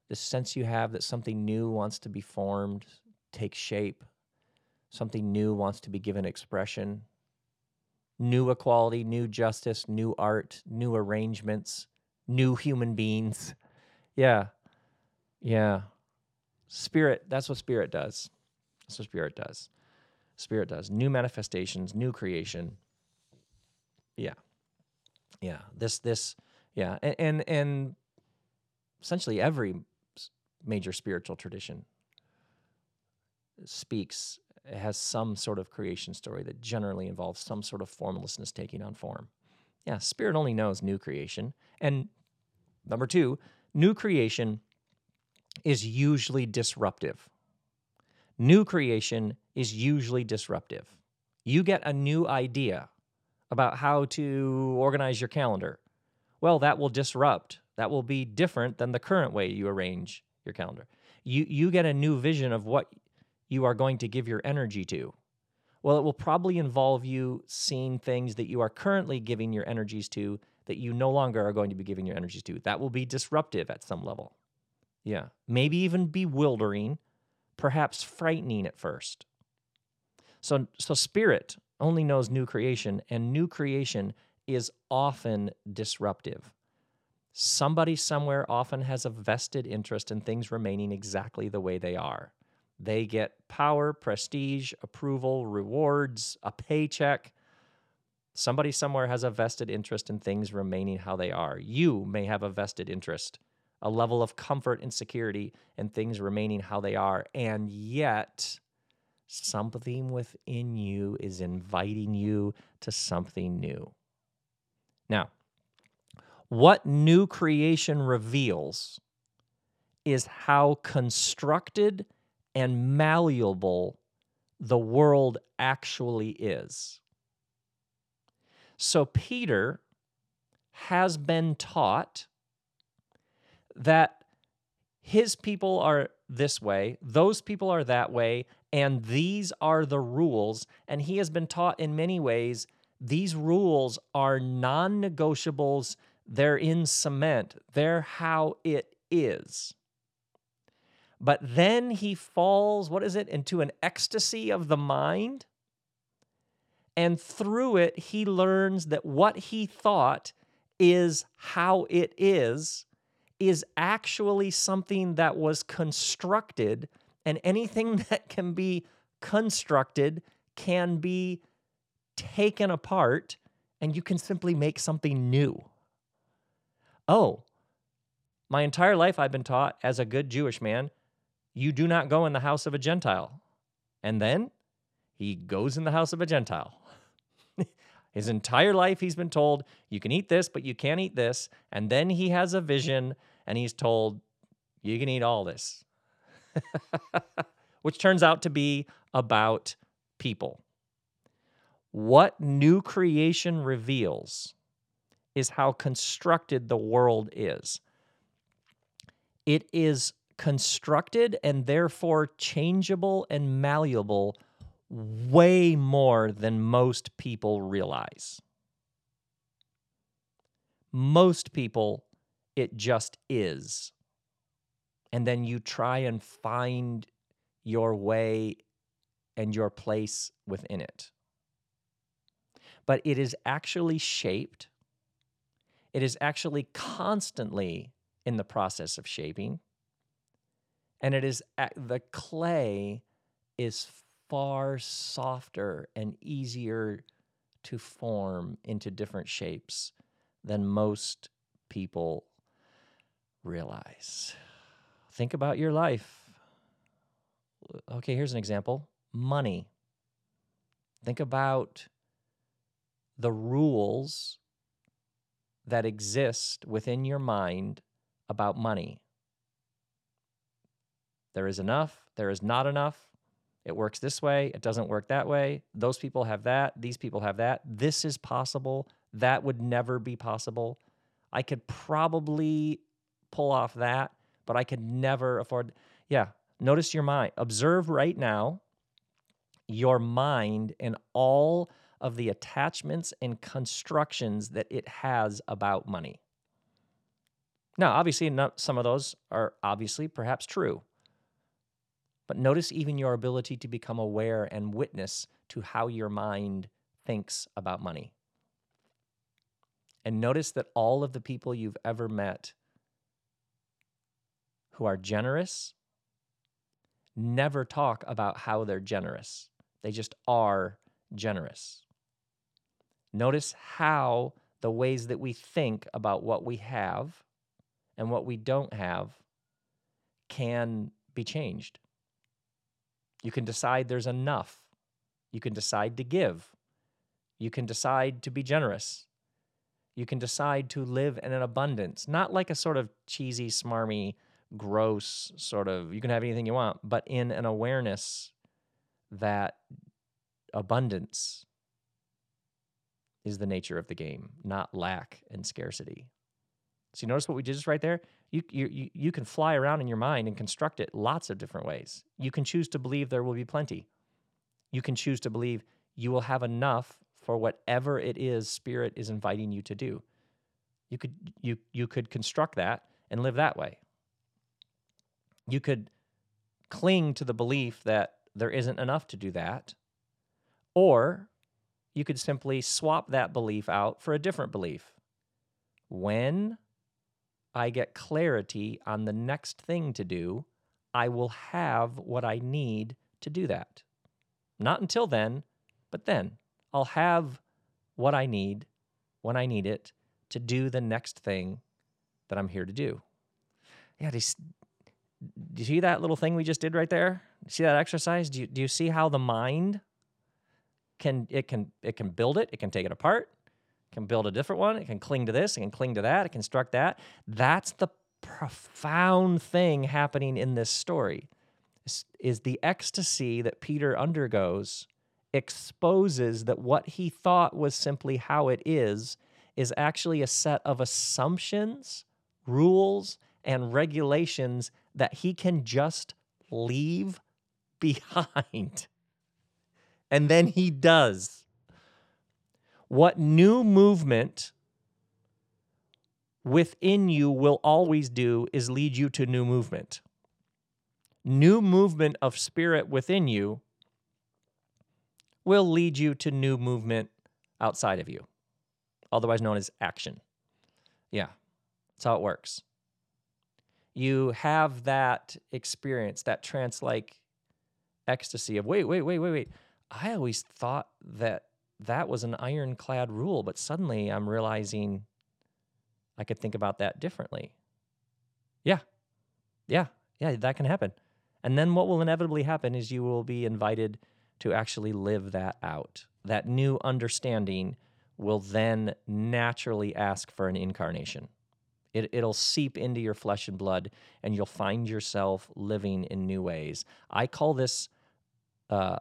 This sense you have that something new wants to be formed, take shape, something new wants to be given expression, new equality, new justice, new art, new arrangements, new human beings. Yeah. Yeah. Spirit, that's what spirit does. That's what spirit does. Spirit does. New manifestations, new creation. Yeah. Yeah. This this yeah. And and, and essentially every major spiritual tradition speaks has some sort of creation story that generally involves some sort of formlessness taking on form. Yeah, spirit only knows new creation. And number 2, new creation is usually disruptive. New creation is usually disruptive. You get a new idea about how to organize your calendar. Well, that will disrupt. That will be different than the current way you arrange your calendar. You you get a new vision of what you are going to give your energy to. Well, it will probably involve you seeing things that you are currently giving your energies to that you no longer are going to be giving your energies to. That will be disruptive at some level. Yeah. Maybe even bewildering, perhaps frightening at first. So, so spirit only knows new creation, and new creation is often disruptive. Somebody somewhere often has a vested interest in things remaining exactly the way they are. They get power, prestige, approval, rewards, a paycheck. Somebody somewhere has a vested interest in things remaining how they are. You may have a vested interest a level of comfort and security and things remaining how they are. And yet, something within you is inviting you to something new. Now, what new creation reveals is how constructed and malleable the world actually is. So, Peter has been taught that his people are this way, those people are that way, and these are the rules. And he has been taught in many ways these rules are non negotiables, they're in cement, they're how it is. But then he falls, what is it, into an ecstasy of the mind. And through it, he learns that what he thought is how it is is actually something that was constructed, and anything that can be constructed can be taken apart, and you can simply make something new. Oh, my entire life I've been taught as a good Jewish man, you do not go in the house of a Gentile. And then he goes in the house of a Gentile. His entire life, he's been told, you can eat this, but you can't eat this. And then he has a vision and he's told, you can eat all this, which turns out to be about people. What new creation reveals is how constructed the world is. It is constructed and therefore changeable and malleable way more than most people realize. Most people, it just is. And then you try and find your way and your place within it. But it is actually shaped, it is actually constantly in the process of shaping. And it is the clay is far softer and easier to form into different shapes than most people realize. Think about your life. Okay, here's an example money. Think about the rules that exist within your mind about money. There is enough, there is not enough. It works this way, it doesn't work that way. Those people have that, these people have that. This is possible, that would never be possible. I could probably pull off that, but I could never afford. Yeah, notice your mind. Observe right now your mind and all of the attachments and constructions that it has about money. Now, obviously, not, some of those are obviously perhaps true. But notice even your ability to become aware and witness to how your mind thinks about money. And notice that all of the people you've ever met who are generous never talk about how they're generous. They just are generous. Notice how the ways that we think about what we have and what we don't have can be changed. You can decide there's enough. You can decide to give. You can decide to be generous. You can decide to live in an abundance, not like a sort of cheesy, smarmy, gross sort of, you can have anything you want, but in an awareness that abundance is the nature of the game, not lack and scarcity. So you notice what we did just right there? You, you, you can fly around in your mind and construct it lots of different ways. You can choose to believe there will be plenty. You can choose to believe you will have enough for whatever it is spirit is inviting you to do. You could you you could construct that and live that way. You could cling to the belief that there isn't enough to do that, or you could simply swap that belief out for a different belief. When I get clarity on the next thing to do, I will have what I need to do that. Not until then, but then I'll have what I need when I need it to do the next thing that I'm here to do. Yeah, do you, do you see that little thing we just did right there? See that exercise? Do you, do you see how the mind can it can it can build it, it can take it apart, can build a different one. It can cling to this. It can cling to that. It can construct that. That's the profound thing happening in this story is, is the ecstasy that Peter undergoes exposes that what he thought was simply how it is is actually a set of assumptions, rules, and regulations that he can just leave behind. And then he does. What new movement within you will always do is lead you to new movement. New movement of spirit within you will lead you to new movement outside of you, otherwise known as action. Yeah, that's how it works. You have that experience, that trance like ecstasy of wait, wait, wait, wait, wait. I always thought that that was an ironclad rule, but suddenly I'm realizing I could think about that differently. Yeah. Yeah. Yeah, that can happen. And then what will inevitably happen is you will be invited to actually live that out. That new understanding will then naturally ask for an incarnation. It, it'll seep into your flesh and blood, and you'll find yourself living in new ways. I call this uh,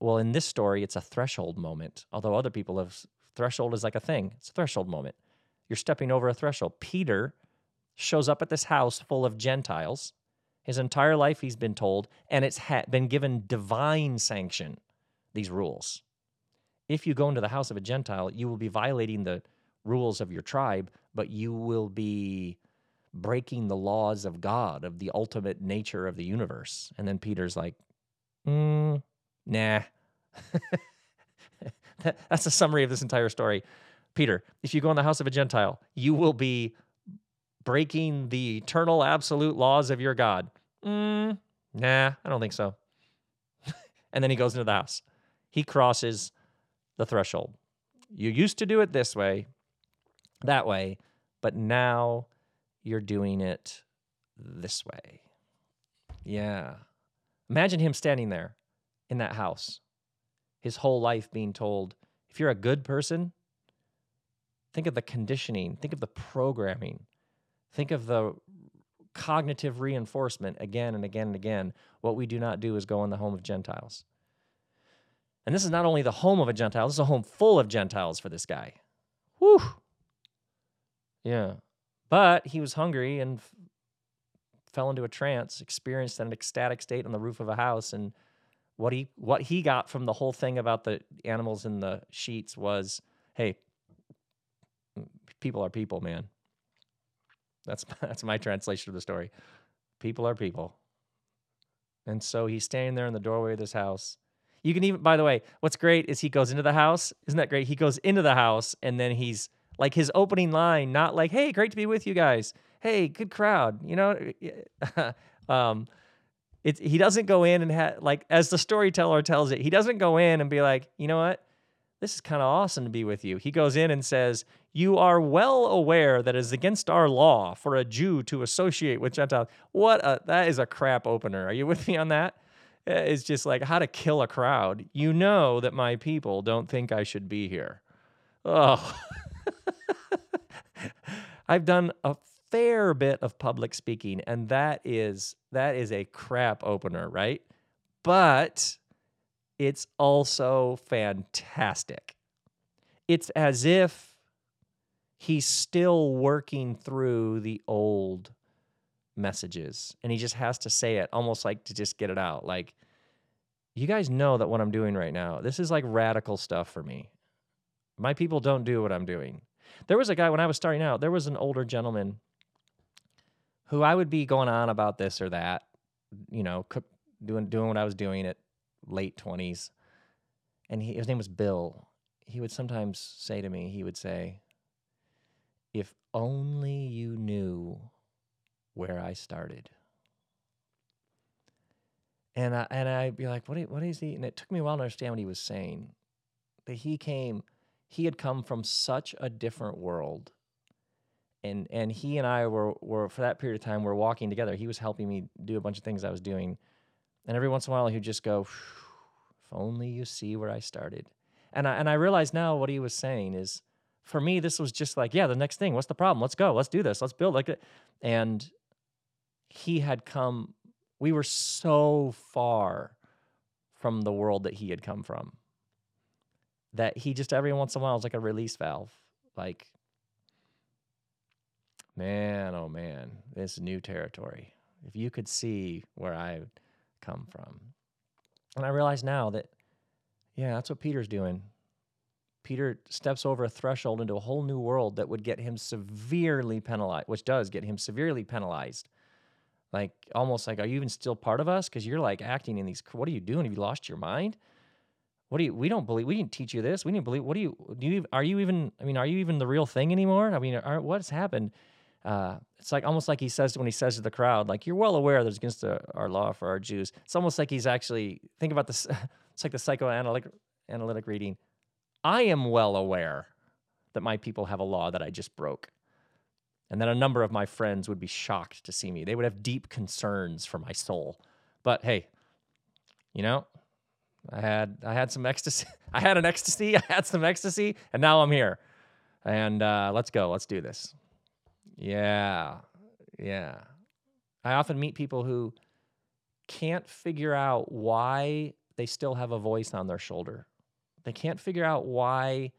well, in this story, it's a threshold moment, although other people have threshold is like a thing. It's a threshold moment. You're stepping over a threshold. Peter shows up at this house full of Gentiles. His entire life, he's been told, and it's ha- been given divine sanction, these rules. If you go into the house of a Gentile, you will be violating the rules of your tribe, but you will be breaking the laws of God, of the ultimate nature of the universe. And then Peter's like, mm, Nah. that's a summary of this entire story. Peter, if you go in the house of a Gentile, you will be breaking the eternal absolute laws of your God. Mm, nah, I don't think so. and then he goes into the house. He crosses the threshold. You used to do it this way, that way, but now you're doing it this way. Yeah. Imagine him standing there in that house. His whole life being told, if you're a good person, think of the conditioning, think of the programming, think of the cognitive reinforcement again and again and again. What we do not do is go in the home of Gentiles. And this is not only the home of a Gentile, this is a home full of Gentiles for this guy. Whew. Yeah. But he was hungry and f- fell into a trance, experienced an ecstatic state on the roof of a house. And what he what he got from the whole thing about the animals in the sheets was, hey, people are people, man. That's that's my translation of the story. People are people. And so he's standing there in the doorway of this house. You can even, by the way, what's great is he goes into the house. Isn't that great? He goes into the house and then he's like his opening line, not like, "Hey, great to be with you guys. Hey, good crowd." You know, um, he doesn't go in and ha- like as the storyteller tells it, he doesn't go in and be like, "You know what? This is kind of awesome to be with you." He goes in and says, "You are well aware that it is against our law for a Jew to associate with Gentiles." What a that is a crap opener. Are you with me on that? Uh, it's just like how to kill a crowd. You know that my people don't think I should be here. Oh. I've done a fair bit of public speaking and that is that is a crap opener, right? But it's also fantastic. It's as if he's still working through the old messages and he just has to say it almost like to just get it out. Like, you guys know that what I'm doing right now, this is like radical stuff for me. My people don't do what I'm doing. There was a guy when I was starting out, there was an older gentleman who I would be going on about this or that, you know, doing doing what I was doing at late 20s. And he, his name was Bill. He would sometimes say to me, he would say, "If only you knew where I started." And I, and I'd be like, what, what is he? And it took me a while to understand what he was saying. That he came he had come from such a different world and and he and I were were for that period of time we're walking together. He was helping me do a bunch of things I was doing, and every once in a while he'd just go, "If only you see where I started," and I and I realize now what he was saying is, for me this was just like, yeah, the next thing. What's the problem? Let's go. Let's do this. Let's build like it. And he had come. We were so far from the world that he had come from that he just every once in a while was like a release valve. Like, man, oh man, this new territory. If you could see where I come from. And I realize now that, yeah, that's what Peter's doing. Peter steps over a threshold into a whole new world that would get him severely penalized, which does get him severely penalized. Like, almost like, are you even still part of us? Because you're like acting in these, what are you doing? Have you lost your mind? what do you we don't believe we didn't teach you this we didn't believe what do you do you are you even i mean are you even the real thing anymore i mean are, what's happened uh, it's like almost like he says when he says to the crowd like you're well aware that it's against the, our law for our jews it's almost like he's actually think about this it's like the psychoanalytic analytic reading i am well aware that my people have a law that i just broke and that a number of my friends would be shocked to see me they would have deep concerns for my soul but hey you know I had I had some ecstasy. I had an ecstasy. I had some ecstasy, and now I'm here. And uh, let's go. Let's do this. Yeah, yeah. I often meet people who can't figure out why they still have a voice on their shoulder. They can't figure out why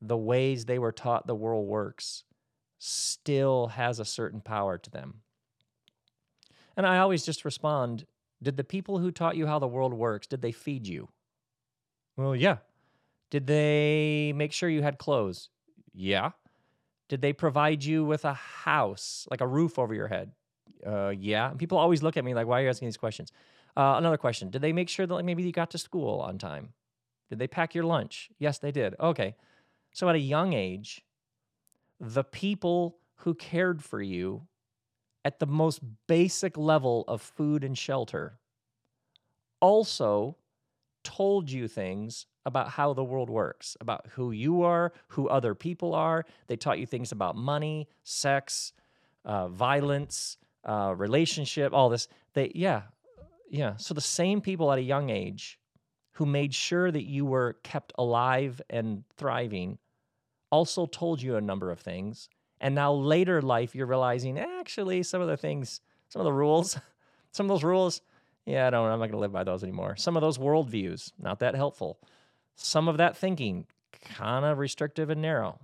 the ways they were taught the world works still has a certain power to them. And I always just respond did the people who taught you how the world works, did they feed you? Well, yeah. Did they make sure you had clothes? Yeah. Did they provide you with a house, like a roof over your head? Uh, yeah. And people always look at me like, why are you asking these questions? Uh, another question. Did they make sure that like maybe you got to school on time? Did they pack your lunch? Yes, they did. Okay. So at a young age, the people who cared for you at the most basic level of food and shelter also told you things about how the world works, about who you are, who other people are. They taught you things about money, sex, uh, violence, uh, relationship, all this. They, yeah, yeah. So the same people at a young age who made sure that you were kept alive and thriving also told you a number of things And now later life, you're realizing actually some of the things, some of the rules, some of those rules, yeah, I don't, I'm not going to live by those anymore. Some of those worldviews, not that helpful. Some of that thinking, kind of restrictive and narrow.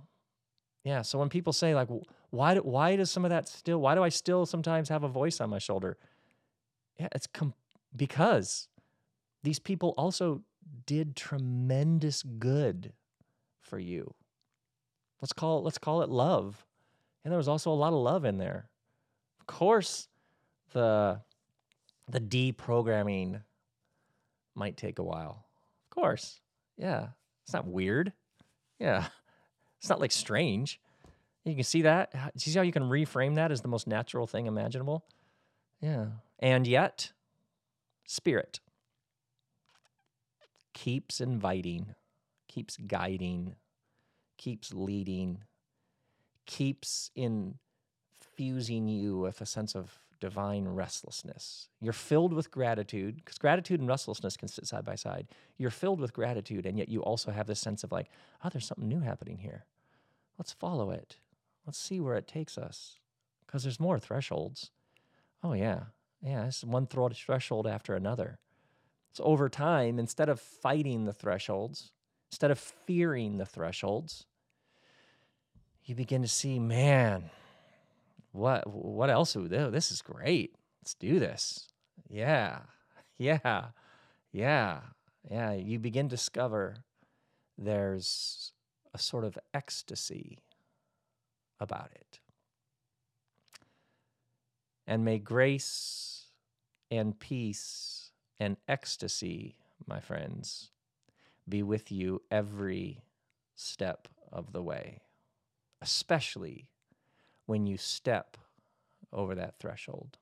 Yeah. So when people say like, why do, why does some of that still? Why do I still sometimes have a voice on my shoulder? Yeah, it's com- because these people also did tremendous good for you. Let's call it, let's call it love. And there was also a lot of love in there. Of course, the the deprogramming might take a while. Of course. Yeah. It's not weird. Yeah. It's not like strange. You can see that. See how you can reframe that as the most natural thing imaginable? Yeah. And yet, spirit keeps inviting, keeps guiding, keeps leading, keeps infusing you with a sense of divine restlessness. You're filled with gratitude, because gratitude and restlessness can sit side by side. You're filled with gratitude, and yet you also have this sense of like, oh, there's something new happening here. Let's follow it. Let's see where it takes us. Because there's more thresholds. Oh, yeah. Yeah, it's one threshold after another. So over time, instead of fighting the thresholds, instead of fearing the thresholds, you begin to see, man, what what else would oh, this is great. Let's do this. Yeah. Yeah. Yeah. Yeah. You begin to discover there's a sort of ecstasy about it. And may grace and peace and ecstasy, my friends, be with you every step of the way, especially when you step over that threshold.